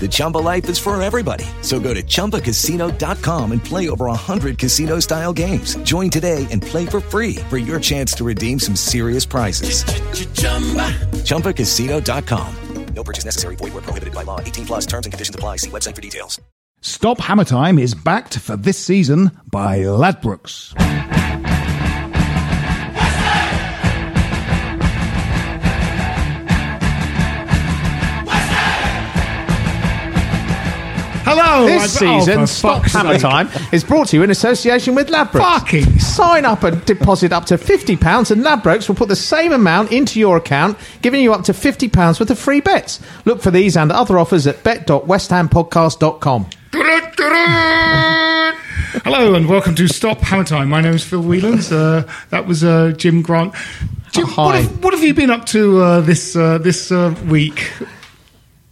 The Chumba life is for everybody. So go to ChumbaCasino.com and play over 100 casino-style games. Join today and play for free for your chance to redeem some serious prizes. ChumbaCasino.com. No purchase necessary. Void were prohibited by law. 18 plus terms and conditions apply. See website for details. Stop Hammer Time is backed for this season by Ladbrokes. Hello! This I've- oh, season, for Stop fuck's Hammer sake. Time is brought to you in association with Ladbrokes. Fucking- Sign up and deposit up to £50 and Ladbrokes will put the same amount into your account, giving you up to £50 worth of free bets. Look for these and other offers at bet.westhampodcast.com. Hello and welcome to Stop Hammer Time. My name is Phil Whelans. Uh, that was uh, Jim Grant. Jim, Oh, what, hi. have, what have you been up to uh, this uh, this uh, week?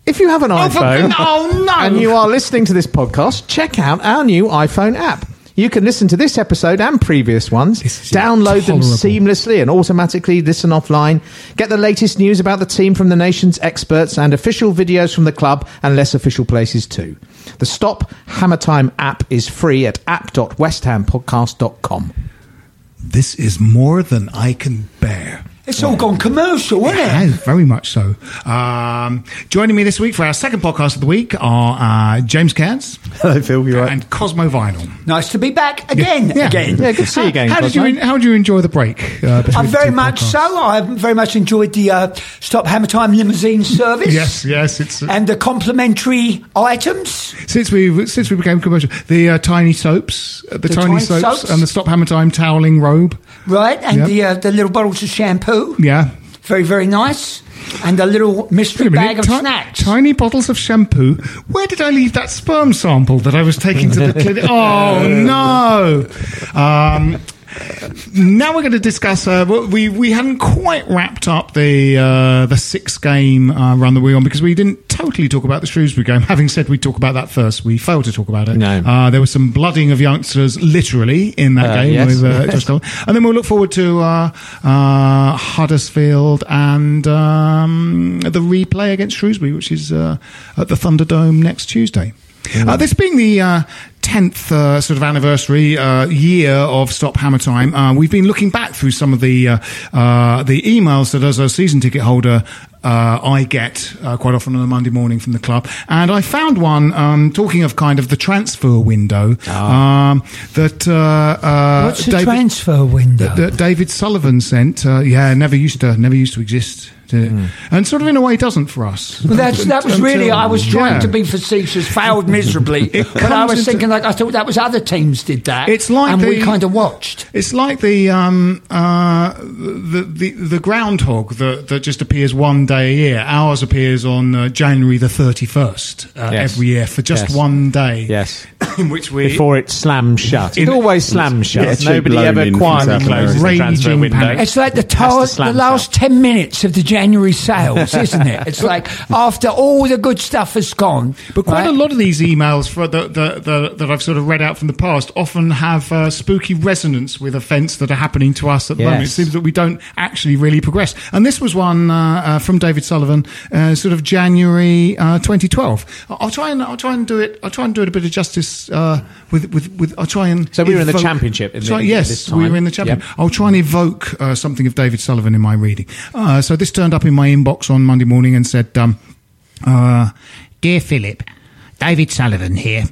If you have an Oh, for- iPhone oh, no. and you are listening to this podcast, check out our new iPhone app. You can listen to this episode and previous ones, download them seamlessly and automatically listen offline, get the latest news about the team from the nation's experts and official videos from the club and less official places too. The Stop Hammer Time app is free at app.westhampodcast.com. This is more than I can bear. It's all gone commercial, isn't it? Yeah, very much so. Um, joining me this week for our second podcast of the week are uh, James Cairns Hello, Phil. You and Cosmo Vinyl. Nice to be back again. Yeah. Again. Yeah, good to see you again. How did you Cosmo. How did you enjoy the break? Uh, between I the very two much podcasts? so. I very much enjoyed the uh, Stop Hammer Time limousine service. Yes, yes. It's uh, And the complimentary items. since we since we became commercial, the uh, tiny soaps, uh, the, tiny, tiny soaps, soaps? and the Stop Hammer Time toweling robe. Right, and Yep. the uh, the little bottles of shampoo, Yeah. very very nice, and a little mystery a bag of ti- snacks. Tiny bottles of shampoo. Where did I leave that sperm sample that I was taking to the clinic? Oh no! Um, now we're going to discuss. Uh, we we hadn't quite wrapped up the uh, the six game uh, run that we were on because we didn't totally talk about the Shrewsbury game. Having said we'd talk about that first, we failed to talk about it. No. uh, there was some blooding of youngsters, literally in that Uh, game yes. with uh, Josh and then we'll look forward to uh, uh, Huddersfield and um, the replay against Shrewsbury, which is uh, at the Thunderdome next Tuesday. Uh, this being the uh, 10th uh, sort of anniversary uh, year of Stop Hammer Time, uh, we've been looking back through some of the uh, uh, the emails that as a season ticket holder uh, I get uh, quite often on a Monday morning from the club, and I found one um, talking of kind of the transfer window um, that uh, uh, What's the David- transfer window? that David Sullivan sent. Uh, yeah, never used to, never used to exist, did it? and sort of in a way doesn't for us. Well, that's, that was really, I was trying yeah. to be facetious, failed miserably. But I was into- thinking, like, I thought that was other teams did that. It's like And we kind of watched. It's like the um, uh, the, the the groundhog that, that just appears one day a year. Ours appears on uh, January the thirty first uh, Yes. every year for just Yes. one day. Yes. in which we Before it slams shut. It always slams shut. Yeah, Nobody ever in quietly closes the transfer window. panic. It's like the, tar- the slam last 10 minutes of the January sales, isn't it? It's like after all the good stuff has gone. But quite right? a lot of these emails for the, the, the, that I've sort of read out from the past often have uh, spooky resonance with events that are happening to us at the moment. It seems that we don't actually really progress. And this was one uh, uh, from David Sullivan, uh, sort of January uh, 2012. I- I'll try and I'll try and do it. I'll try and do it a bit of justice uh, with, with with. I'll try and. So we were in the championship in the- Try- in yes, this we were in the championship. Yep. I'll try and evoke uh, something of David Sullivan in my reading. Uh, so this turned up in my inbox on Monday morning and said, um, uh, "Dear Philip, David Sullivan here.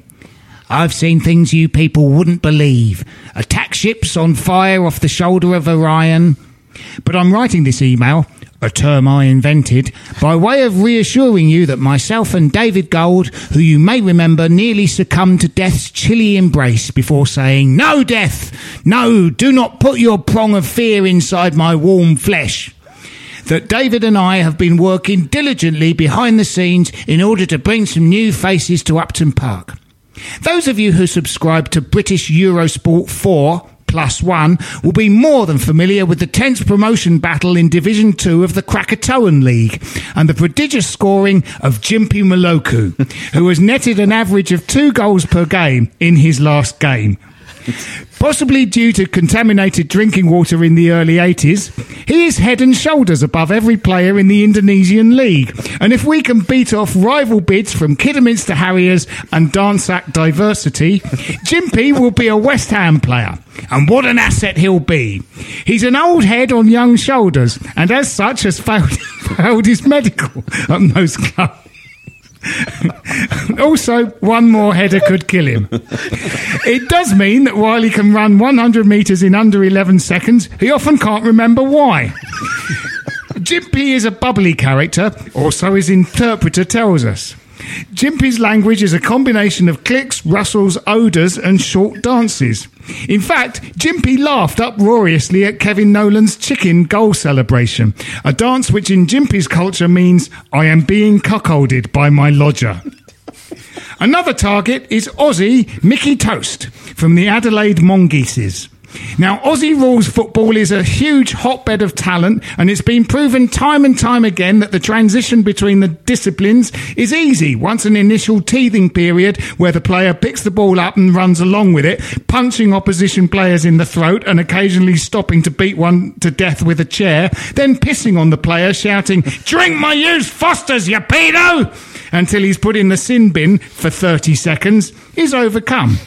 I've seen things you people wouldn't believe. Attack ships on fire off the shoulder of Orion. But I'm writing this email." A term I invented by way of reassuring you that myself and David Gold, who you may remember nearly succumbed to death's chilly embrace before saying, No, death! No, do not put your prong of fear inside my warm flesh that David and I have been working diligently behind the scenes in order to bring some new faces to Upton Park. Those of you who subscribe to British Eurosport 4 plus 1 will be more than familiar with the tense promotion battle in Division 2 of the Krakatoan League and the prodigious scoring of Jimpy Maloku, who has netted an average of two goals per game in his last game. Possibly due to contaminated drinking water in the early 80s, he is head and shoulders above every player in the Indonesian league. And if we can beat off rival bids from Kidderminster Harriers and Darnsack Diversity, Jimpy will be a West Ham player. And what an asset he'll be. He's an old head on young shoulders, and as such has failed, failed his medical at most clubs. also, one more header could kill him. It does mean that while he can run 100 metres in under 11 seconds, he often can't remember why. Jimpy is a bubbly character, or so his interpreter tells us. Jimpy's language is a combination of clicks, rustles, odours, and short dances. In fact, Jimpy laughed uproariously at Kevin Nolan's chicken goal celebration, a dance which in Jimpy's culture means, I am being cuckolded by my lodger. Another target is Aussie Mickey Toast from the Adelaide Mongooses. Now, Aussie rules football is a huge hotbed of talent, and it's been proven time and time again that the transition between the disciplines is easy once an initial teething period where the player picks the ball up and runs along with it, punching opposition players in the throat and occasionally stopping to beat one to death with a chair, then pissing on the player, shouting, Drink my used Fosters, you pedo! Until he's put in the sin bin for 30 seconds, is overcome.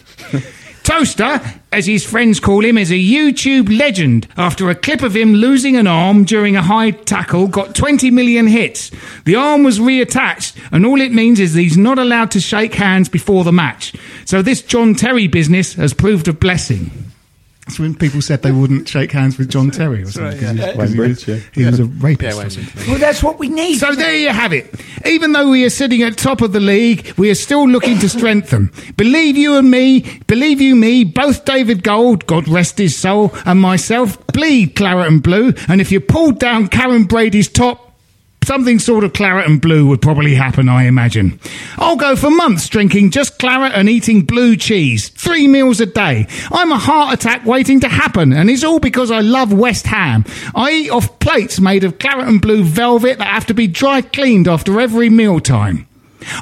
Toaster, as his friends call him, is a YouTube legend after a clip of him losing an arm during a high tackle got 20 million hits. The arm was reattached, and all it means is he's not allowed to shake hands before the match. So this John Terry business has proved a blessing. That's when people said they wouldn't shake hands with John Terry or something. 'cause he, was- he was, he was a rapist. or something. Well, that's what we need. So there you have it. Even though we are sitting at top of the league, we are still looking to strengthen. Believe you and me, believe you me, both David Gold, God rest his soul, and myself bleed claret and blue. And if you pulled down Karren Brady's top, Something sort of claret and blue would probably happen, I imagine. I'll go for months drinking just claret and eating blue cheese. Three meals a day. I'm a heart attack waiting to happen, and it's all because I love West Ham. I eat off plates made of claret and blue velvet that have to be dry cleaned after every mealtime.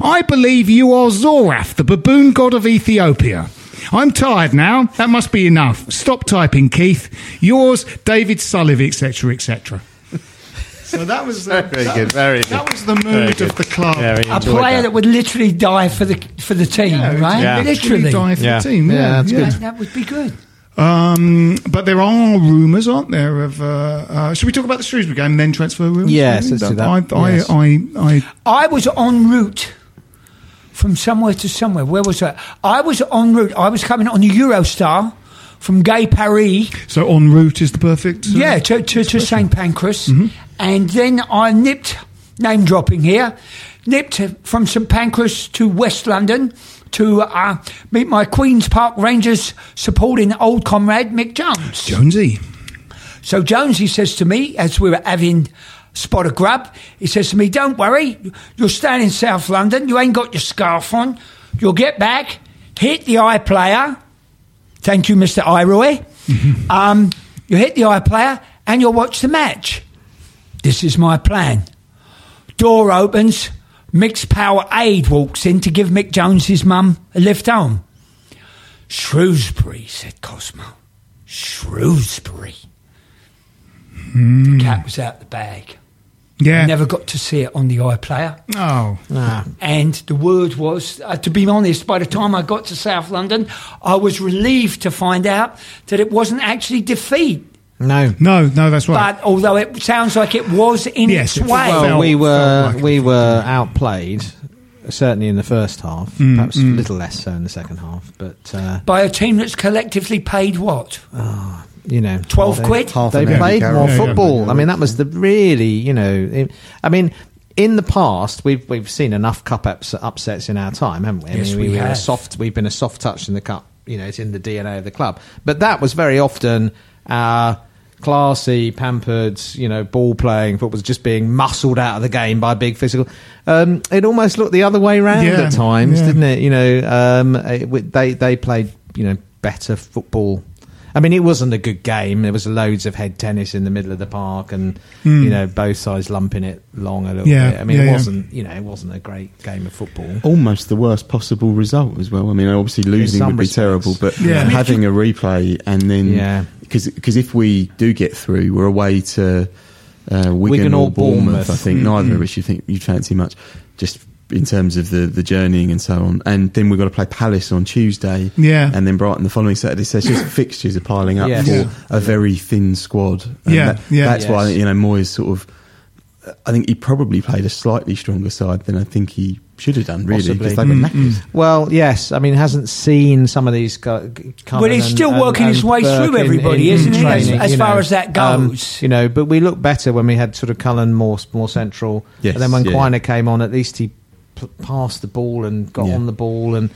I believe you are Zorath, the baboon god of Ethiopia. I'm tired now. That must be enough. Stop typing, Keith. Yours, David Sullivan, etc., etc. So that was uh, Very that good, very That good. was the mood good. of the club. Very a player that. that. would literally die for the for the team, right? Yeah. Literally. die for Yeah. the team. Yeah, Yeah, that's yeah. good. That would be good. Um, but there are rumours, aren't there? Of uh, uh, should we talk about the Shrewsbury game and then transfer rumours? Yes, let's do that. I, I, Yes. I, I, I was en route from somewhere to somewhere. Where was that? I was en route. I was coming on the Eurostar from Gay Paris. so en route is the perfect. uh, Yeah, to, to, to St Pancras. And then I nipped, name dropping here, nipped from St Pancras to West London to uh, meet my Queen's Park Rangers supporting old comrade Mick Jones. Jonesy. So Jonesy says to me, as we were having spot of grub, he says to me, Don't worry, you're staying in South London, you ain't got your scarf on, you'll get back, hit the iPlayer. Thank you, Mr. Iroy. um, you hit the iPlayer and you'll watch the match. This is my plan. Door opens. Mick's power aide walks in to give Mick Jones his mum a lift home. Shrewsbury, said Cosmo. Shrewsbury. The cat was out the bag. Yeah. Never got to see it on the iPlayer. Oh. And the word was, uh, to be honest, by the time I got to South London, I was relieved to find out that it wasn't actually defeat. No. No, no, that's right. But although it sounds like it was in Yes, its it way. Well, we were like we were yeah. outplayed, certainly in the first half. Mm, perhaps a little less so in the second half. But uh, by a team that's collectively paid what? you know, 12 they- quid? Half They an Andy played more Yeah, yeah. football. I mean, that was the really, you know, it- I mean. In the past, we've we've seen enough cup ups, upsets in our time, haven't we? I Yes, mean, we were a have. soft. We've been a soft touch in the cup. You know, it's in the DNA of the club. But that was very often our classy, pampered, you know, ball playing football just being muscled out of the game by big physical. Um, it almost looked the other way round Yeah, at times, yeah. didn't it? You know, um, it, they they played you know better football. I mean, it wasn't a good game. There was loads of head tennis in the middle of the park, and you know both sides lumping it long a little. Yeah, bit. I mean, yeah, it wasn't you know it wasn't a great game of football. almost the worst possible result as well. I mean, obviously losing some would be respects. terrible, but Yeah. Having a replay and then Yeah. Because if we do get through, we're away to uh, Wigan, Wigan or or Bournemouth. Bournemouth. I think neither of which you think you'd fancy much, just in terms of the the journeying and so on. And then we've got to play Palace on Tuesday, Yeah. and then Brighton the following Saturday. So it's just fixtures are piling up Yes. for Yeah. a very thin squad. And Yeah, that- yeah. that's why you know Moyes sort of. I think he probably played a slightly stronger side than I think he should have done, really, Possibly. because they were Mm, knackers. Well, yes. I mean, hasn't seen some of these. Go, Well, he's still working his way through everybody, isn't he, as- as far as that goes? you know, but we looked better when we had sort of Cullen more more central. Yes, and then when yeah. Quina came on, at least he p- passed the ball and got Yeah. on the ball and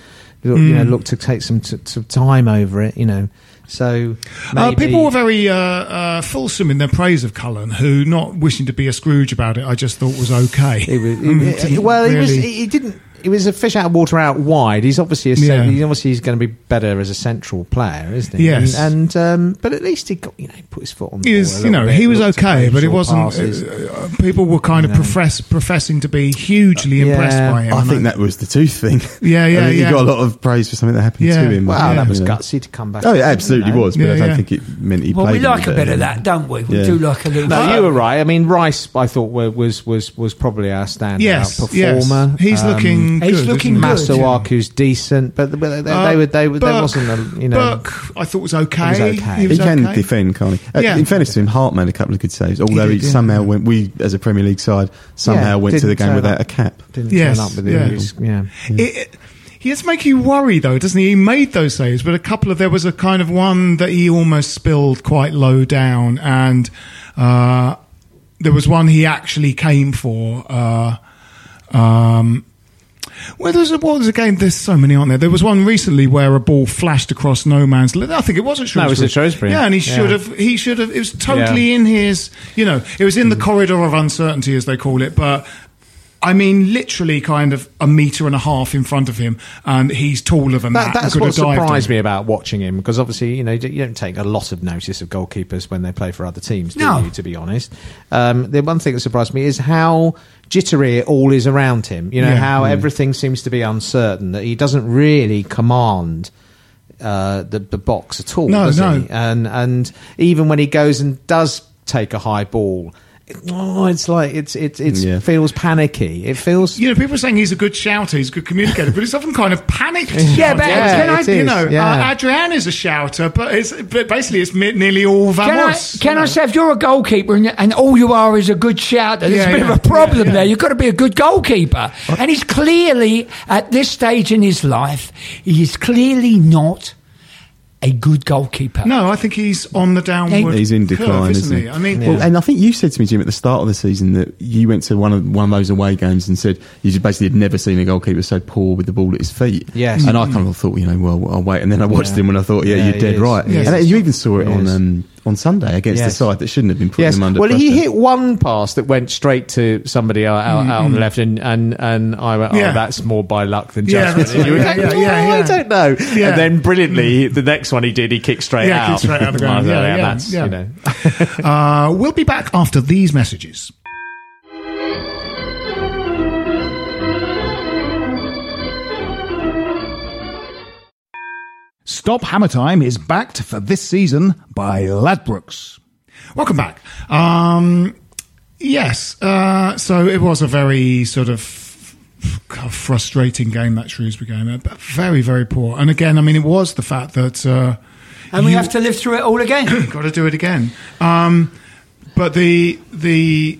you know looked to take some t- some time over it. You know, so Uh, people were very uh, uh, fulsome in their praise of Cullen, who, not wishing to be a Scrooge about it, I just thought was okay. It was, Mm, it- didn't well, it was. really- He didn't. It was a fish out of water out wide. He's obviously a. Yeah. He's obviously he's going to be better as a central player, isn't he? Yes. And, and um, but at least he got you know put his foot on. The He ball was, a you know, bit, he was okay, but it wasn't. Uh, uh, people were kind of You know. profess, professing to be hugely impressed Yeah. by him. I and think that was the tooth thing. Yeah, yeah, I think yeah. He got a lot of praise for something that happened Yeah. to him. Well, Yeah. that was gutsy to come back. Oh, it absolutely you know. was, but Yeah, I don't yeah. think it meant he Well, played. we like a bit of that, don't we? We do like a little. No, you were right. I mean, Rice, I thought was was was probably our standout Yes, performer. yes. He's Um, looking. he's good, looking isn't he? good. Masuaku's decent, but, but they, Uh, they were they were there wasn't a you know. Burke, I thought was okay. was okay. He He can okay. defend, can't he? Uh, Yeah. In fairness to him, Hart made a couple of good saves. Although he, did, yeah. somehow went, we as a Premier League side somehow Yeah, went to the game without up. a cap. didn't Yes, turn up with yeah. it. He's- yeah. It, it- he does make you worry, though, doesn't he? He made those saves, but a couple of there was a kind of one that he almost spilled quite low down, and uh, there was one he actually came for. Uh, um, well, there's a, what was a game? There's so many, aren't there? There was one recently where a ball flashed across no man's. li- I think it was at Shrewsbury. No, it was at Shrewsbury. Yeah, and he Yeah. should have. He should have. It was totally in his. You know, it was in Mm. the corridor of uncertainty, as they call it. But I mean, literally, kind of a meter and a half in front of him, and he's taller than that. That, that's could what have surprised me about watching him because obviously you know you don't take a lot of notice of goalkeepers when they play for other teams, do No. you? To be honest, um, the one thing that surprised me is how jittery it all is around him. You know Yeah. how everything seems to be uncertain that he doesn't really command. Uh, the the box at all, No, does no. he? And and even when he goes and does take a high ball, oh, it's like it's it's it Yeah. feels panicky. It feels You know, people are saying he's a good shouter, he's a good communicator, but it's often kind of panicked. Yeah, but Yeah, can I? it you know, yeah. uh, Adrian is a shouter, but it's but basically it's mi- nearly all Can I, vamos. can I say, if you're a goalkeeper and, and all you are is a good shouter, there's Yeah, a bit yeah, of a problem yeah, yeah. there. You've got to be a good goalkeeper. And he's clearly, at this stage in his life, he is clearly not a good goalkeeper. No, I think he's on the downward. He's in decline, curve, isn't he? he? I mean, Well, and I think you said to me, Jim, at the start of the season that you went to one of one of those away games and said you just basically had never seen a goalkeeper so poor with the ball at his feet. Yes. and I kind of thought, you know, well, I'll wait. And then I watched Yeah. him and I thought, yeah, Yeah, you're dead is. right. Yes. And you even saw it He on um, on Sunday against Yes. the side that shouldn't have been putting Yes. them under Well, he hit one pass that went straight to somebody out, out, out on the left, and, and, and I went, oh, Yeah. that's more by luck than Yeah, judgment. that's And you right. were Yeah, thinking, yeah, yeah, "Oh, I don't know. Yeah. And then brilliantly, the next one he did, he kicked straight Yeah, out. kicked straight out of the ground. I Yeah, yeah, that's, yeah. you know. Uh, we'll be back after these messages. Stop Hammer Time is backed for this season by Ladbrokes. Welcome back. Um, yes, uh, so it was a very sort of frustrating game that Shrewsbury game. Uh, but Very, very poor. And again, I mean, it was the fact that. Uh, And we you- have to live through it all again. got to do it again. Um, but the the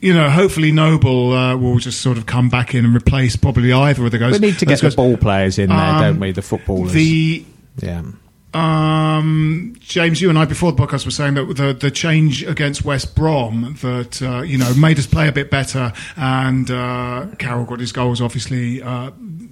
you know hopefully Noble uh, will just sort of come back in and replace probably either of the guys. We need to get the those ball players in there, Um, don't we? The footballers. The yeah. um, James, you and I before the podcast were saying that the the change against West Brom that uh, you know made us play a bit better, and uh, Carroll got his goals obviously. Uh,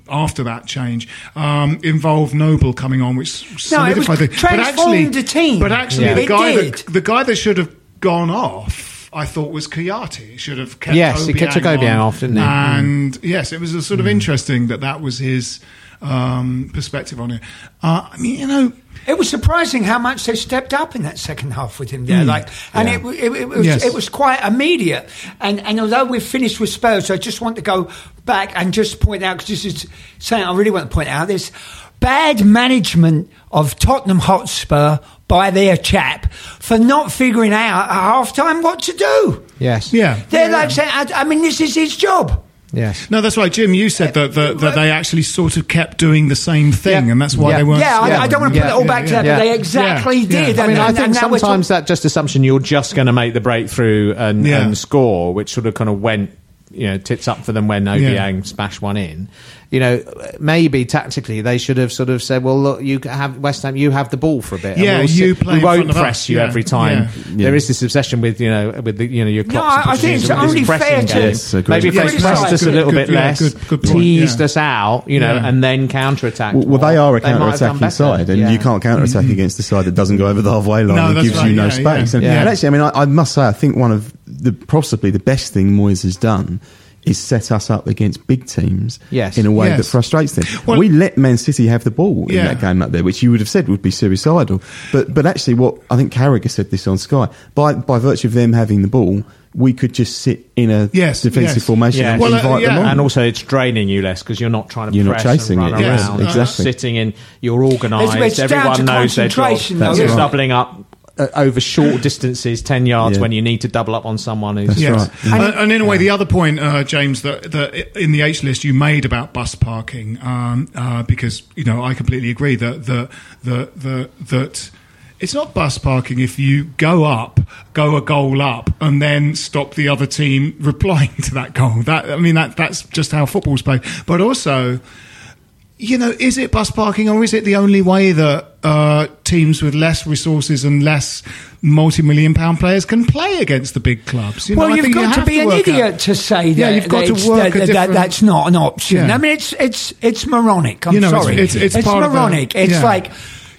after that change, um, involved Noble coming on, which No, it was solidified the. transformed the team. But actually, Yeah. the It guy did. that the guy that should have gone off, I thought was Kouyaté. Should have kept Yes, he Obiang took Obiang on. off, didn't he? And yes, it was a sort of interesting that that was his um, perspective on it. Uh, I mean, you know, It was surprising how much they stepped up in that second half with him there. Like, and it, it, it, was, Yes. it was quite immediate. And and although we've finished with Spurs, I just want to go back and just point out because this is something I really want to point out. This bad management of Tottenham Hotspur by their chap for not figuring out at half time what to do. Yes. yeah, They're yeah. like saying, I, I mean, this is his job. Yes. No, that's right, Jim. You said that, that, that they actually sort of kept doing the same thing, Yeah. and that's why Yeah. they weren't. Yeah, I, Yeah. I don't want to put Yeah. it all back to that, Yeah. but they exactly Yeah. did. Yeah. I mean, and, I think and now we're sometimes that just assumption you're just going to make the breakthrough and, Yeah. and score, which sort of kind of went, you know, tits up for them when Obiang smashed one in. You know, maybe tactically they should have sort of said, "Well, look, you have West Ham, you have the ball for a bit. and Yeah, we'll you sit- play We in won't front of us." press you Yeah. every time. Yeah. There is this obsession with you know with the you know your No, clocks. and I- I think it's and this only pressing fair to- Yes, maybe if Yeah, they pressed right. us a little good, bit yeah, less, good- good point, teased yeah. us out, you know, Yeah. and then counter attack. Well, well, they are a counter attacking side, and Yeah. you can't counter attack mm-hmm. against a side that doesn't go over the halfway line No, and gives right, you no space. And, actually, I mean, I, I must say, I think one of the possibly the best thing Moyes has done is set us up against big teams Yes. in a way Yes. that frustrates them. Well- we let Man City have the ball in Yeah. that game up there, which you would have said would be suicidal. But but actually, what I think Carragher said this on Sky by by virtue of them having the ball, we could just sit in a Yes, defensive yes. formation Yeah. and Well, uh, invite them on. And also, it's draining you less because you're not trying to You're not chasing and run it. Yes, exactly. You're sitting in, you're organised. It's- it's Everyone knows their job. concentration, though, You're doubling up uh, over short distances, ten yards Yeah. when you need to double up on someone who's. That's Yes. right. And, and in a way, the other point, uh, James, that, that in the H list you made about bus parking, um, uh, because you know I completely agree that the the the that. It's not bus parking if you go up, go a goal up, and then stop the other team replying to that goal. That I mean, that that's just how football's played. But also, you know, is it bus parking or is it the only way that uh, teams with less resources and less multi-million pound players can play against the big clubs? You know, well, I you've think you got to be an idiot out- to say that. Yeah, you've got to work that, that- that's not an option. Yeah. I mean, it's it's it's moronic. I'm You know, it's- sorry, it's- it's of the- moronic. it's yeah. like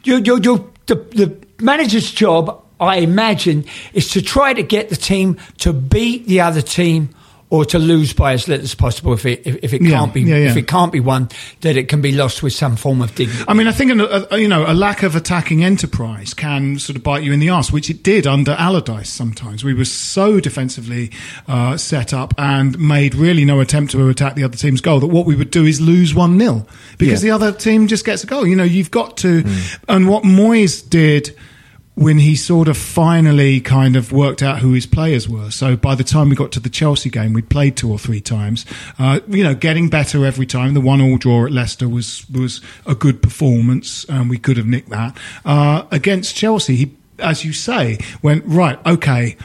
you you you the the manager's job. I imagine is to try to get the team to beat the other team. Or to lose by as little as possible. If it if, if it Yeah, can't be yeah, yeah. if it can't be won, that it can be lost with some form of dignity. I mean, I think a, a, uh, uh, you know a lack of attacking enterprise can sort of bite you in the arse, which it did under Allardyce. Sometimes we were so defensively uh, set up and made really no attempt to attack the other team's goal that what we would do is lose one 0 because the other team just gets a goal. You know, you've got to, hmm. and what Moyes did. When he sort of finally kind of worked out who his players were. So by the time we got to the Chelsea game, we'd played two or three times. Uh, you know, getting better every time. The one all draw at Leicester was, was a good performance and we could have nicked that. Uh, against Chelsea, he, as you say, went, right, okay,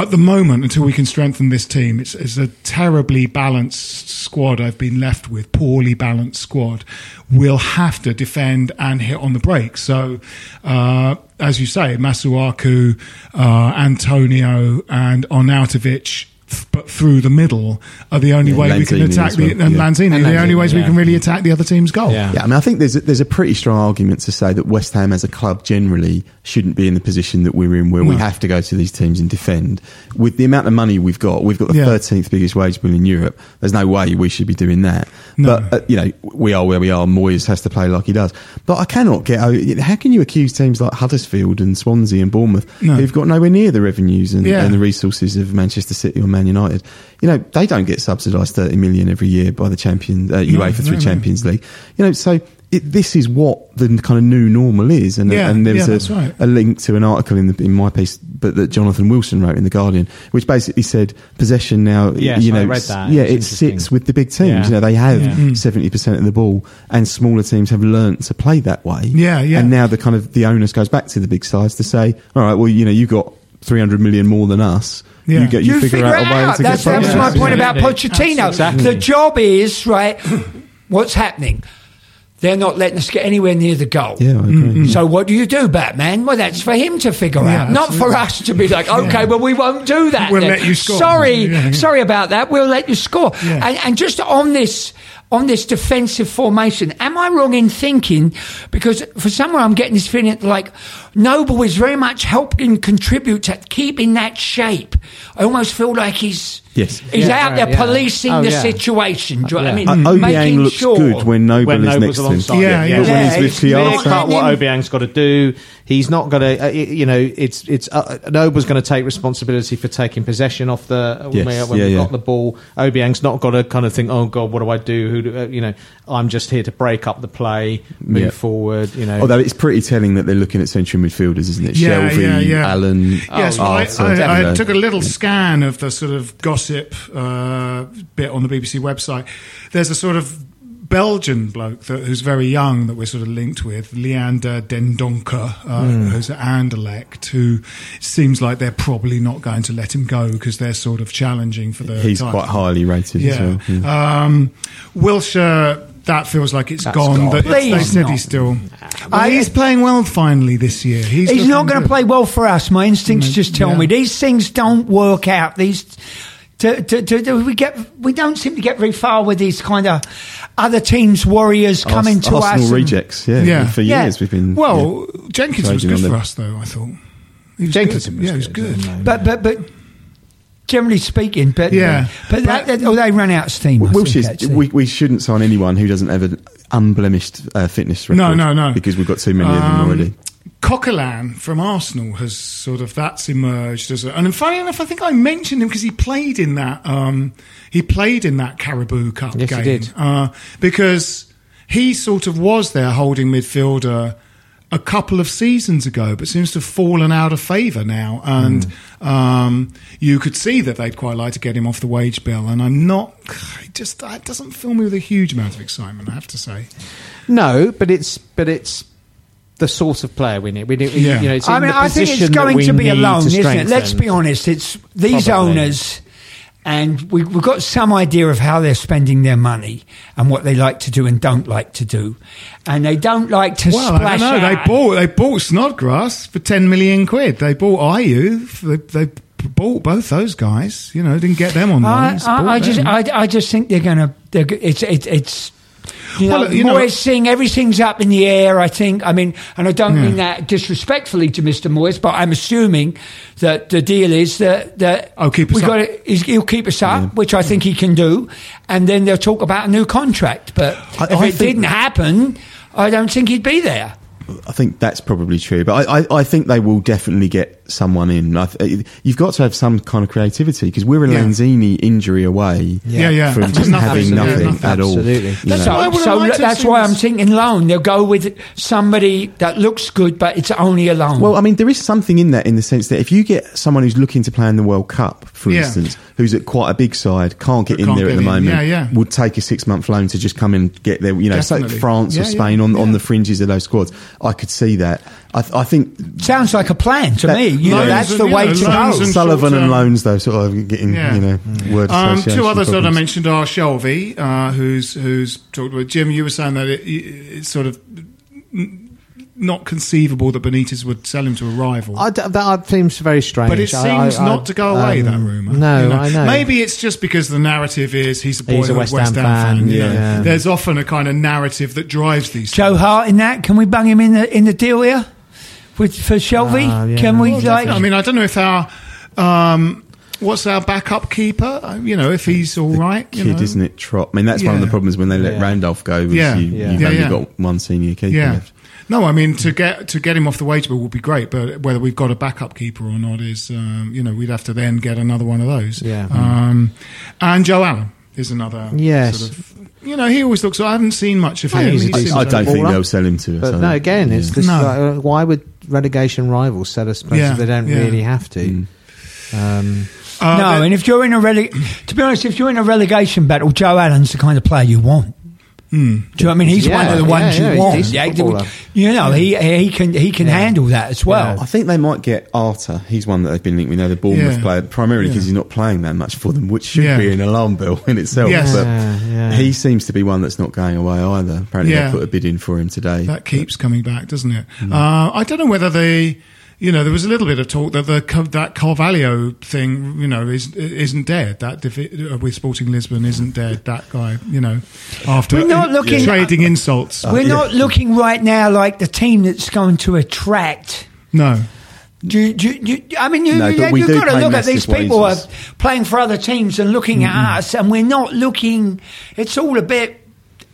at the moment, until we can strengthen this team, it's, it's a terribly balanced squad I've been left with, poorly balanced squad. We'll have to defend and hit on the break. So, uh, as you say, Masuaku, uh, Antonio, and Arnautovic th- but through the middle are the only Yeah, way we can attack as the and yeah. Lanzini, And the only Lanzini, ways we can really attack the other team's goal. Yeah. Yeah, I mean, I think there's a, there's a pretty strong argument to say that West Ham as a club generally shouldn't be in the position that we're in, where we have to go to these teams and defend. With the amount of money we've got, we've got the Yeah. 13th biggest wage bill in Europe. There's no way we should be doing that. No. But uh, you know, we are where we are. Moyes has to play like he does. But I cannot get. How can you accuse teams like Huddersfield and Swansea and Bournemouth, No. who've got nowhere near the revenues and, Yeah. and the resources of Manchester City or Man United? You know, they don't get subsidised 30 million every year by the champion uh, UEFA no, through no. Champions League. You know, so. It, this is what the kind of new normal is, and, Yeah, and there's yeah, a, right. a link to an article in the in my piece, but that Jonathan Wilson wrote in the Guardian, which basically said possession now. Yes, you know, I read that. Yeah, It's it sits with the big teams. Yeah. You know, they have Yeah. Mm. seventy percent of the ball, and smaller teams have learnt to play that way. Yeah, yeah. And now the kind of the onus goes back to the big sides to say, all right, well, you know, you've got three hundred million more than us. Yeah. You get you, figure, out, a way to That's, get that's progress. my point about Absolutely. Pochettino. Absolutely. The job is right. What's happening? They're not letting us get anywhere near the goal. Yeah, I agree. Mm-hmm. Mm-hmm. So what do you do, Batman? Well, that's for him to figure Yeah, out, not for us to be like, okay, well, we won't do that. We'll then. let you score. Sorry, Yeah, yeah. sorry about that. We'll let you score. Yeah. And, and just on this, on this defensive formation, am I wrong in thinking? Because for someone, I'm getting this feeling like Noble is very much helping contribute to keeping that shape. I almost feel like he's Yes. he's Yeah, out there right, yeah. politicing Oh, the yeah. situation. Do you know Yeah. what I mean? Uh, Obiang Making looks sure. good when Noble when is Noble's next to him. alongside Yeah, yeah. But when Yeah, he's with it's clear clear Chiesa, cut what Obiang's got to do. He's not going to, you know, it's it's uh, Noble's going to take responsibility for taking possession off the when, Yes, we, when yeah, we've yeah. got the ball. Obiang's not got to kind of think, oh god, what do I do? Who, do, uh, you know, I'm just here to break up the play, move Yeah. forward. You know, Although it's pretty telling that they're looking at central midfielders, isn't it? Yeah, Shelvey, yeah, yeah. Allen, Yes, well, I, I, I took a little scan of the sort of gossip uh, bit on the BBC website. There's a sort of Belgian bloke that, who's very young that we're sort of linked with, Leander Dendoncker, uh, who's at Anderlecht, who seems like they're probably not going to let him go because they're sort of challenging for the He's title. quite highly rated as well. yeah. Um, Wilshere, that feels like it's That's gone. gone. But it's- they Please said not. he's still. Well, I- he's playing well finally this year. He's, He's not going to play well for us. My instincts Mm, just tell yeah. me these things don't work out. These to, to, to, to- we get we don't seem to get very far with these kind of other teams warriors coming to Arsenal us. and- rejects, yeah. Yeah. For Yeah. years we've been. Well, Jenkins was Trading good on for them. us, though. I thought. He was Jenkinson good. was yeah, he was good, good. But but but generally speaking, but Yeah. but, But- that- oh, they ran out of steam. I yeah. think, we, we shouldn't sign anyone who doesn't have an unblemished uh, fitness record. No, no, no. Because we've got too many of them Um, already. Coquelin from Arsenal has sort of that's emerged as a, and funny enough, I think I mentioned him because he played in that um, he played in that Carabao Cup Yes, he game did. Uh, because he sort of was their holding midfielder a couple of seasons ago, but seems to have fallen out of favour now. And Hmm. um, you could see that they'd quite like to get him off the wage bill. And I'm not it just that doesn't fill me with a huge amount of excitement. I have to say. No, but it's but it's the sort of player we need. We need Yeah. you know, it's I mean, I think it's going to be need alone, to isn't it? Let's be honest. It's these Probably. owners, and we, we've got some idea of how they're spending their money and what they like to do and don't like to do, and they don't like to Well, splash I know. They bought they bought Snodgrass for ten million quid. They bought Ayew. They, they bought both those guys. You know, didn't get them on I, I, I just. I, I just think they're going to. They're, it's, it, it's. You know, Well, you know- Moyes saying everything's up in the air. I think. I mean, and I don't Yeah. mean that disrespectfully to Mr. Moyes, but I'm assuming that the deal is that that Oh, keep we got he'll keep us up, which I think he can do, and then they'll talk about a new contract. But I- if I it didn't happen, I don't think he'd be there. I think that's probably true, but I, I, I think they will definitely get someone in. I th- you've got to have some kind of creativity because we're a Yeah. Lanzini injury away Yeah, yeah. from just Nothing, having yeah, nothing nothing. at all. Absolutely. That's know. why I would so have liked to have that's seen why I'm thinking loan. They'll go with somebody that looks good, but it's only a loan. Well, I mean, there is something in that in the sense that if you get someone who's looking to play in the World Cup, for Yeah. instance, who's at quite a big side, can't get But in can't there at the in. moment, Yeah, yeah. would take a six month loan to just come and get there, you know, say France Yeah, or Spain on, on yeah. the fringes of those squads. I could see that. I, th- I think Sounds like a plan to That- me. You know, that's the you way know, to go. Sullivan and loans, though, sort of getting, Yeah. you know, word Um, two others that I mentioned are Shelvey, uh, who's who's talked about. Jim, you were saying that it, it's sort of not conceivable that Benitez would sell him to a rival. I d- that seems very strange. but it seems I- I- not to go away. um, that rumor. No, you know? I know. Maybe it's just because the narrative is he's a boy He's a West, West Ham, Ham fan, you know. yeah. There's often a kind of narrative that drives these. Joe Hart in that. Can we bang him in the in the deal here with for Shelvey? Ah, yeah. Can we Well, like? I mean, I don't know if our um, what's our backup keeper. Uh, You know, if he's all right. You Kid, know. isn't it? Trott. I mean, that's one of the problems when they let Yeah. Randolph go. Was Yeah. you, Yeah. You've Yeah, only yeah. got one senior keeper Yeah. left. No, I mean to get to get him off the wage bill would be great, but whether we've got a backup keeper or not is, um, you know, we'd have to then get another one of those. Yeah. Um, and Joe Allen is another. Yes. Sort of, you know, he always looks. I haven't seen much of him. think he's a He decent seems I don't think they'll sell him to us. But no, again, it's yeah. this. No. Like, uh, why would relegation rivals sell us places Yeah, they don't yeah. really have to? Um, Uh, no, and if you're in a rele- to be honest, if you're in a relegation battle, Joe Allen's the kind of player you want. Do you know what I mean? He's Yeah, one of the ones yeah, you he's a want. Yeah, you know, he he can he can handle that as well. I think they might get Arter. He's one that they've been linked with. Now the Bournemouth Yeah. player, primarily because Yeah. he's not playing that much for them, which should Yeah. be an alarm bell in itself. Yes. But Yeah, yeah. he seems to be one that's not going away either. Apparently, Yeah. they put a bid in for him today. That keeps coming back, doesn't it? Hmm. Uh, I don't know whether the, you know, there was a little bit of talk that the that Carvalho thing, you know, is isn't dead. That uh, with Sporting Lisbon isn't dead. That guy, you know, after We're not looking- trading insults. We're not looking right now like the team that's going to attract. no, Do you, do you- do you- I mean, you, no, you, you've got to look at these people wages. are playing for other teams and looking at us, and we're not looking. It's all a bit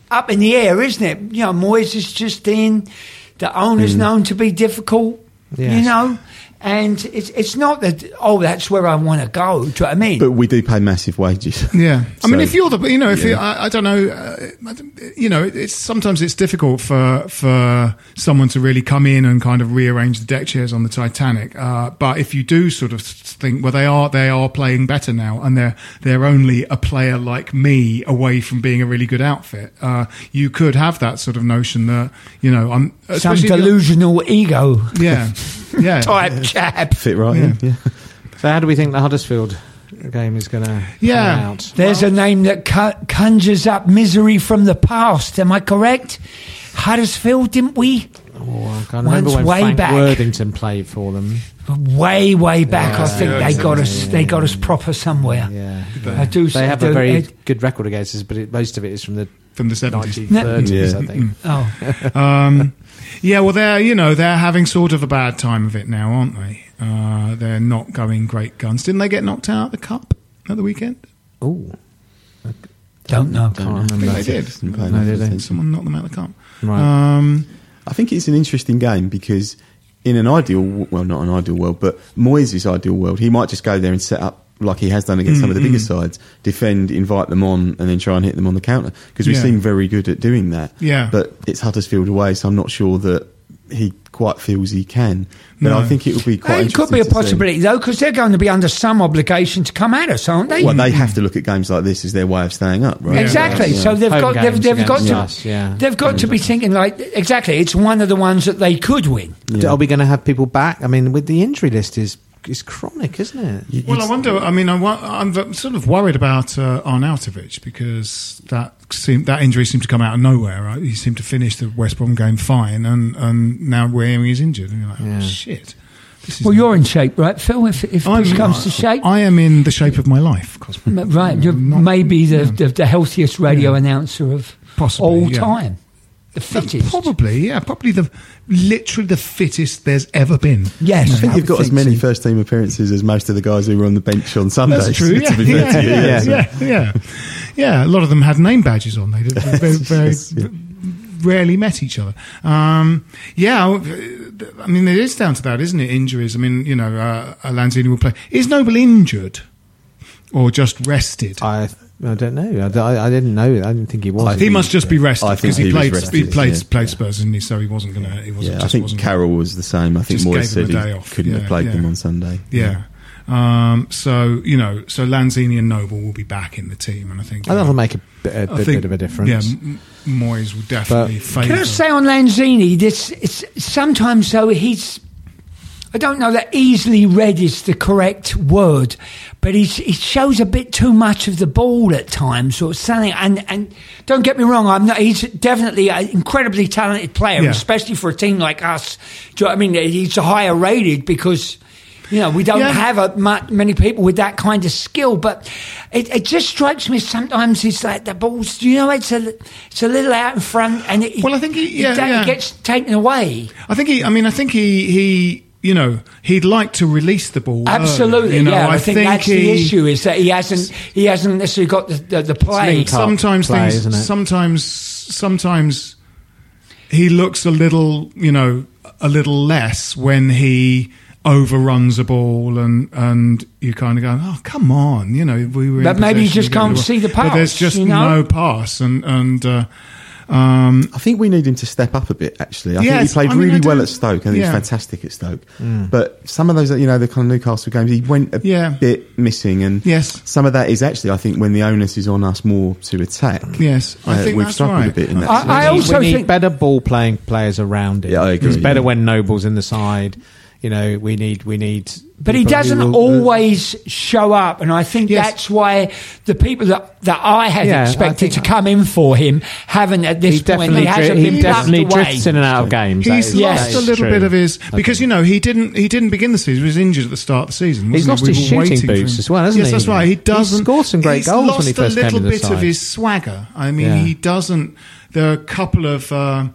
up in the air, isn't it? You know, Moyes is just in. The owner's known to be difficult. You know, and it's it's not that. Oh, that's where I want to go. Do you know what I mean? But we do pay massive wages. Yeah, I mean, if you're the, you know, if yeah. you, I, I don't know, uh, you know, it's sometimes it's difficult for for someone to really come in and kind of rearrange the deck chairs on the Titanic. Uh, but if you do sort of think, well, they are they are playing better now, and they're they're only a player like me away from being a really good outfit. Uh, you could have that sort of notion that you know, I'm Some especially delusional ego yeah, yeah, type chap. Fit right in. Yeah. so, how do we think the Huddersfield game is going to Yeah. come out? There's a name that cu- conjures up misery from the past. Am I correct? Huddersfield, didn't we? Oh, I can't remember Once when way Frank back. Worthington played for them. Way, way back. I think yeah, they yeah, got us. They got us proper somewhere. Yeah, I do. they have do- a very it- good record against us, but it, most of it is from the from the seventies. 1930s, Yeah. I think. oh, Um, yeah, well, they're you know they're having sort of a bad time of it now, aren't they? Uh, they're not going great guns. Didn't they get knocked out of the cup at the weekend? Oh, don't know. can't I remember. think they did. Didn't No, did they? Someone knocked them out of the cup. Right. Um, I think it's an interesting game because in an ideal, well, not an ideal world, but Moyes' ideal world, he might just go there and set up like he has done against some of the mm-hmm. bigger sides, defend, invite them on, and then try and hit them on the counter because we Yeah. seem very good at doing that. Yeah. But it's Huddersfield away, so I'm not sure that he quite feels he can. But No. I think it would be quite. It could be a interesting to see. possibility though, because they're going to be under some obligation to come at us, aren't they? Well, they have to look at games like this as their way of staying up, right? Exactly. Yeah. So they've Home got they've, they've got to us, yeah. they've got to be thinking like exactly. It's one of the ones that they could win. Are we going to have people back? I mean, with the injury list is is chronic, isn't it? well, I wonder. I mean, I, wa- I'm sort of worried about uh, Arnautovic because that seemed, that injury seemed to come out of nowhere. Right? He seemed to finish the West Brom game fine, and, and now we're hearing he's injured, and you're like, Yeah. oh, shit. Well, you're in shape, right, Phil? If if push comes to shape, I am in the shape of my life, Cosmo. right? You're not- maybe the, the the healthiest radio announcer of Possibly, all yeah. time, the fittest. Probably, yeah, probably the literally the fittest there's ever been. Yes, I think you've got would as many so. first team appearances as most of the guys who were on the bench on Sundays. That's true. Yeah, be yeah, fair you, yeah, so- yeah, yeah, yeah. A lot of them had name badges on. They did very, very Yes, yeah. rarely met each other. Um, yeah, I mean, it is down to that, isn't it? Injuries. I mean, you know, uh, Lanzini will play. Is Noble injured or just rested? I I don't know. I, I, I didn't know. I didn't think he was. he must just be rested because he, he played. rested, he played yeah. played Spurs, didn't he? So he wasn't going to. He wasn't. Yeah, I think wasn't Carroll was the same. I think Just Moyes said he off. couldn't Yeah, have played yeah. them on Sunday. Yeah. Um, so you know, so Lanzini and Noble will be back in the team, and I think I think that'll make a, bit, a I bit, think- of a difference. Yeah, M- Moyes will definitely But- favour. Can I say on Lanzini, this it's sometimes though he's I don't know that easily read is the correct word, but he shows a bit too much of the ball at times, or something. And and don't get me wrong, I'm not. He's definitely an incredibly talented player, Yeah. especially for a team like us. Do you know I mean? He's higher rated because. You know, we don't Yeah. have a, many people with that kind of skill, but it, it just strikes me sometimes it's like the balls. You know, it's a it's a little out in front, and it, Well, I think he- yeah, da- yeah. it gets taken away. I think he. I mean, I think he. He. You know, he'd like to release the ball. early, Absolutely, you know, yeah. I, I think, that's the issue is that he hasn't he hasn't necessarily got the the, the play. sometimes play, things isn't it? sometimes sometimes he looks a little you know a little less when he overruns a ball and and you kind of go oh come on you know we were But maybe you just can't ball." see the pass. but there's just you know? no pass and and uh, um, I think we need him to step up a bit. Actually, I think he played I mean, really well at Stoke. I think yeah. he's fantastic at Stoke. But some of those, you know, the kind of Newcastle games, he went a Yeah. bit missing, and Yes. some of that is actually, I think, when the onus is on us more to attack. yes I Uh, think we've that's struggled right a bit in that. I- I also we need think- better ball playing players around him. Yeah, I agree, It's better yeah. when Noble's in the side. You know, we need we need. But he doesn't will- always show up, and I think Yes. that's why the people that, that I had Yeah, expected think- to come in for him haven't at this He point. definitely, He hasn't dri- been he plucked definitely away. drifts in and out of games. He's is- lost a little true. bit of his because Okay. you know he didn't he didn't begin the season. He was injured at the start of the season. He's wasn't lost he? his We were shooting waiting boots as well, hasn't yes, he? that's right. He doesn't. scored some great he's goals when lost he first a came little to the bit of his swagger. I mean, Yeah. he doesn't. There are a couple of uh,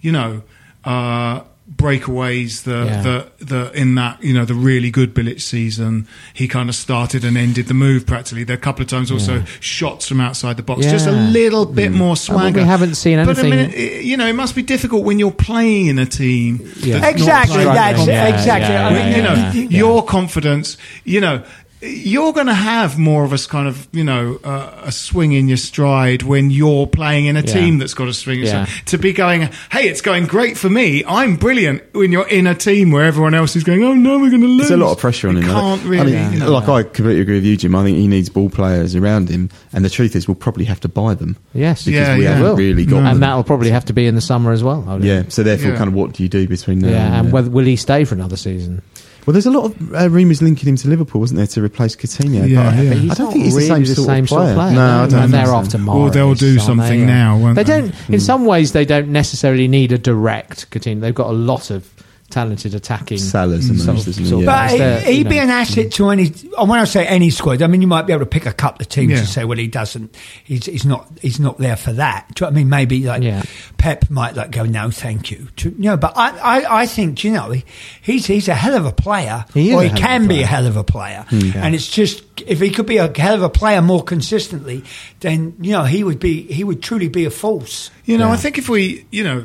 you know. Uh, breakaways the, Yeah. the the in that you know the really good Bilic season he kind of started and ended the move practically there are a couple of times also shots from outside the box just a little bit mm. more swagger we haven't seen but I anything- mean, it- you know it must be difficult when you're playing in a team Yeah. that's Exactly, playing that's. Yeah, exactly. yeah, I mean, yeah, you know, yeah. your confidence, you know, you're going to have more of a s- kind of, you know, uh, a swing in your stride when you're playing in a Yeah. team that's got a swing. Yeah. To be going, hey, it's going great for me. I'm brilliant. When you're in a team where everyone else is going, oh no, we're going to lose. There's a lot of pressure on You him. Can't I really. mean, you know. like I completely agree with you, Jim. I think he needs ball players around him, and the truth is, we'll probably have to buy them. Yes. because Yeah, we yeah. haven't really got No. them. and that will probably have to be in the summer as well. I would Yeah. So therefore, Yeah. kind of, what do you do between now? Yeah, and then? whether, will he stay for another season? Well, there's a lot of uh, rumours linking him to Liverpool, wasn't there, to replace Coutinho? Yeah, but I, yeah. But he's I don't think he's really the same, sort, of player. No, I don't and they're so. after Or Mahrez. they'll do something they? now, won't they they? don't. In some ways, they don't necessarily need a direct Coutinho. They've got a lot of talented attacking. Salah's the sort most, of- isn't he? sort of Yeah. But players there, he, you would be an asset to any. and When I say any squad, I mean you might be able to pick a couple of teams Yeah. and say, well, he doesn't. He's, he's not. He's not there for that. Do you know what I mean? Maybe like Yeah. Pep might like go, no, thank you. To, you know, but I, I, I think you know he, he's he's a hell of a player, He or he hell a can be a hell of a player. Hmm. And it's just if he could be a hell of a player more consistently, then you know he would be he would truly be a force. You know, Yeah. I think if we, you know,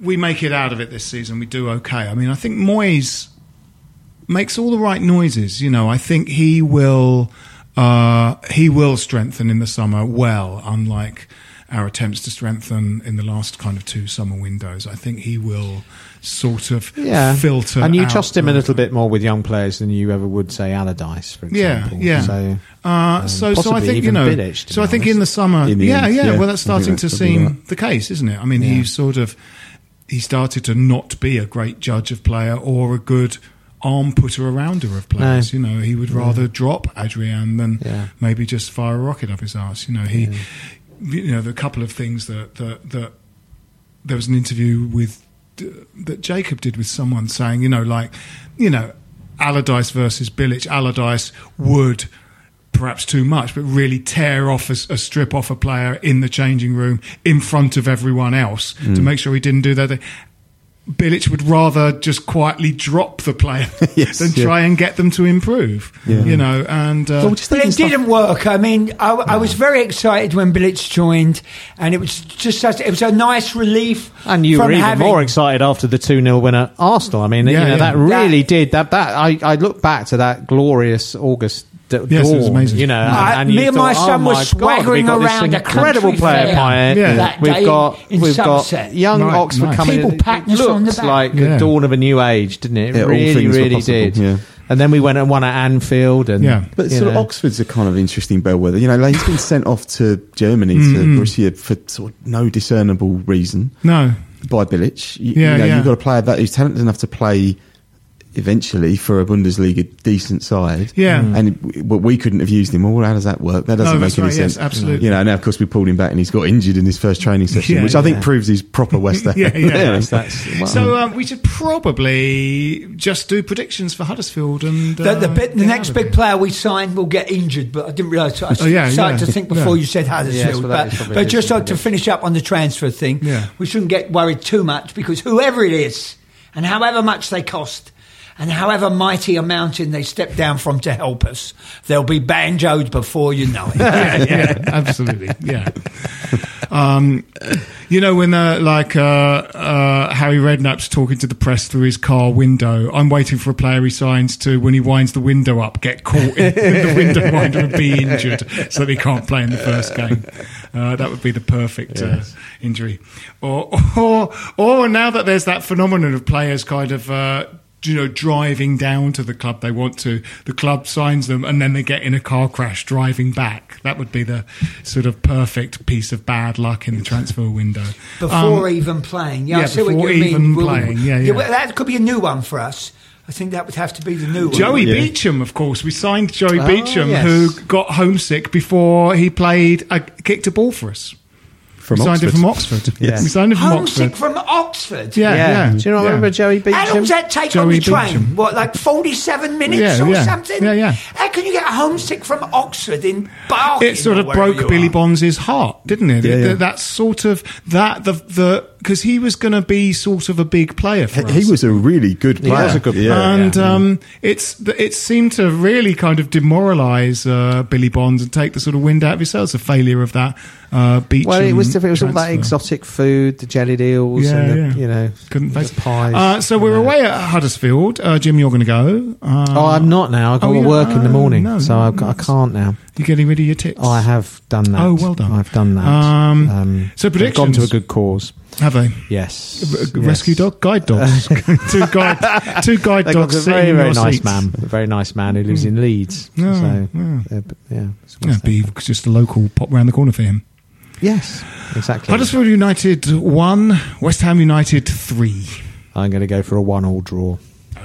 we make it out of it this season, we do okay. I mean, I think Moyes makes all the right noises. You know, I think he will, uh, he will strengthen in the summer well, unlike our attempts to strengthen in the last kind of two summer windows. I think he will sort of Yeah, filter. and you out trust him the- a little bit more with young players than you ever would say Allardyce, for example. yeah. So, Uh, um, so, so I think you know. Bilic, so be I think in the summer, In the yeah, end, yeah, yeah. Well, that's starting to seem right. the case, isn't it? I mean, Yeah. he's sort of he started to not be a great judge of player or a good arm putter arounder of players. No. You know, he would rather drop Adrian than Yeah. maybe just fire a rocket up his ass. You know, he, you know, the couple of things that that that there was an interview with that Jacob did with someone saying, you know, like, you know, Allardyce versus Bilic. Allardyce would perhaps too much, but really tear off a, a strip off a player in the changing room in front of everyone else Mm. to make sure he didn't do that. Bilic would rather just quietly drop the player Yes, than yeah. try and get them to improve. Yeah. You know, and uh, Well, But it stuff- didn't work. I mean, I, I was very excited when Bilic joined, and it was just such, it was a nice relief. And you were even having, more excited after the 2 0 win at Arsenal. I mean, Yeah, you know, yeah. that really That- did. That, that I, I look back to that glorious August. D- Yes, it was amazing. You know, I- and, and me you and my thought, son oh were my swaggering God, around this incredible country player fair. Yeah. that We've day got in we've got young Right, Oxford nice. coming. People in. patting It us on the looked back. like Yeah. the dawn of a new age, didn't it? It Yeah, really, really did. yeah. And then we went and won at Anfield, and Yeah. But you sort of. Oxford's a kind of interesting bellwether. You know, like he's been sent off to Germany Mm-hmm. to Borussia for sort of no discernible reason no, by Bilic. You, Yeah, you know, yeah. you've got a player that is talented enough to play eventually for a Bundesliga decent side. Yeah. Mm. and but we couldn't have used him. Well, how does that work? That doesn't No, make any right, yes, sense. absolutely. You know, now of course we pulled him back and he's got injured in his first training session, Yeah, which I think yeah. proves he's proper West Ham. Yeah, yeah. That's- well, So um, we should probably just do predictions for Huddersfield and The, the, uh, bit, the next big player we sign will get injured, but I didn't realise. I Oh, yeah, started yeah. to think before Yeah. you said Huddersfield. well, that is but but just decent to prediction. finish up on the transfer thing, Yeah. we shouldn't get worried too much because whoever it is, and however much they cost, and however mighty a mountain they step down from to help us, they'll be banjoed before you know it. yeah, yeah, absolutely, yeah. Um, you know when uh, like uh, uh, Harry Redknapp's talking to the press through his car window. I'm waiting for a player he signs to when he winds the window up, get caught in the window winder and be injured, so that he can't play in the first game. Uh, that would be the perfect uh, injury. Or, or or now that there's that phenomenon of players kind of. You know, driving down to the club they want to. The club signs them, and then they get in a car crash driving back. That would be the sort of perfect piece of bad luck in the transfer window. before Um, even playing. Yeah, I yeah, see what before you even mean. We'll- playing, yeah, yeah. well, that could be a new one for us. I think that would have to be the new one. Joey Beauchamp, of course, we signed Joey Oh, Beauchamp, yes. who got homesick before he played, uh, kicked a ball for us. From we signed Oxford. him from Oxford. Yes. We signed him from Homesick Oxford. from Oxford. Yeah, yeah. Do you not yeah. remember Joey Beauchamp? How long does that take Joey on the train? Beauchamp. What, like 47 minutes Yeah, or yeah. something? Yeah, yeah. How can you get homesick from Oxford in Barking? It sort or of wherever broke you Billy are? Bonds' heart, didn't it? Yeah, It- yeah. That sort of that the the because he was going to be sort of a big player for us. he was a really good player. He player. was a good player, Yeah. and yeah. um, it's it seemed to really kind of demoralise uh, Billy Bonds and take the sort of wind out of his sails. A failure of that uh, beach. Well, it was different. It was all that exotic food, the jellied eels, Yeah, and the, yeah. you know, Couldn't the face pies. Uh, so we're Yeah. away at Huddersfield. Uh, Jim, you're going to go. Uh, Oh, I'm not now. I've got Oh, to yeah. work in the morning, no, so no, I've got, I can't now. You're getting rid of your tits. Oh, I have done that. Oh, well done. I've done that. Um, so they've gone to a good cause. Have they? Yes. R- Yes. Rescue dog, guide dogs, two guide, two guide dogs a very, very nice seats. man. A very nice man who lives in Leeds. Oh, so, yeah. uh, yeah. it's Yeah, be just a local pop round the corner for him. Yes, exactly. Huddersfield United one, West Ham United three. I'm going to go for a one-all draw.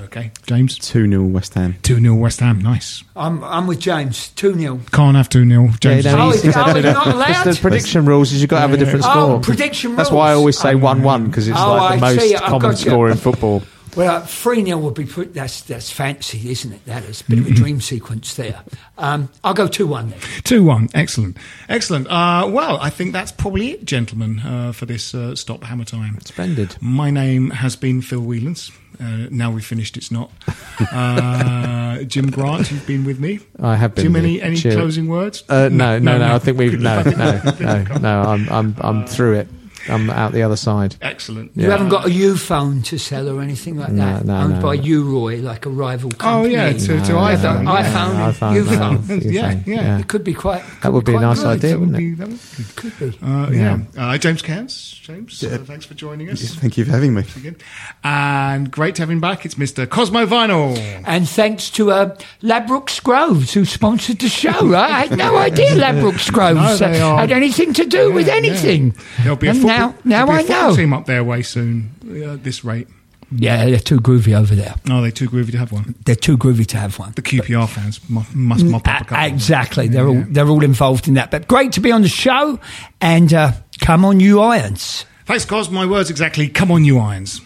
Okay, James 2 0 West Ham. two 0 West Ham. Nice. I'm, I'm with James. 2 0. Can't have two 0 James. Yeah, Oh, he's- is- he's- oh, not allowed? the prediction rules is you've got to have a different Oh, score. prediction rules. That's why I always say one-one because it's Oh, like the I most see. Common score in football. Well, 3 0 would be put, that's, that's fancy, isn't it? That is a bit of a dream sequence there. Um, I'll go 2 1 then. Two one. Excellent, excellent. Uh, well, I think that's probably it, gentlemen, uh, for this uh, stop hammer time. Splendid. My name has been Phil Whelans. Uh, now we've finished, it's not. Uh, Jim Grant, you've been with me. I have been. Jim, any any Cheer- closing words? Uh, no, no, no, no. I think we've no, no, no, no. I'm, I'm, I'm through it. I'm out the other side. Excellent. You haven't got a U phone to sell or anything like No, that? no, Owned no, by no. Uroy, like a rival Oh yeah, to, to No, iPhone. no, iPhone, no, iPhone, you've found- iPhone, Yeah, yeah. It could be quite. Could That would be a nice good. idea, That would wouldn't be, it? that would, Could be. uh, yeah. Uh, James Cairns. James, uh, thanks for joining us. Thank you for having me. Again. And great to have him back. It's Mr. Cosmo Vinyl. And thanks to uh, Ladbrokes Groves, who sponsored the show. I had no idea Ladbrokes Groves No, uh, had anything to do with Yeah, yeah. anything. There'll be a And football, now, now there'll be I a football know. team up their way soon. uh, At this rate. Yeah, they're too groovy over there. No, they're too groovy to have one. They're too groovy to have one. The QPR fans mu- must mop up a couple. A- exactly. They're Yeah, all yeah. they're all involved in that. But great to be on the show. And uh, come on, you irons. Thanks, Cos. My words exactly. Come on, you irons.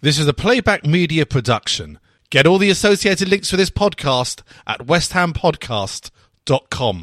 This is a playback media production. Get all the associated links for this podcast at westhampodcast.com.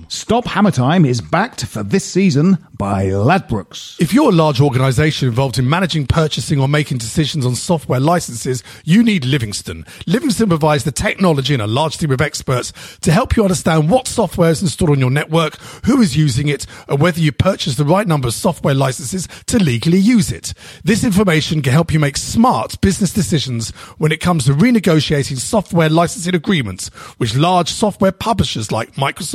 Stop Hammer Time is backed for this season by Ladbrokes. If you're a large organisation involved in managing, purchasing, or making decisions on software licenses, you need Livingston. Livingston provides the technology and a large team of experts to help you understand what software is installed on your network, who is using it, and whether you purchase the right number of software licenses to legally use it. This information can help you make smart business decisions when it comes to renegotiating software licensing agreements with large software publishers like Microsoft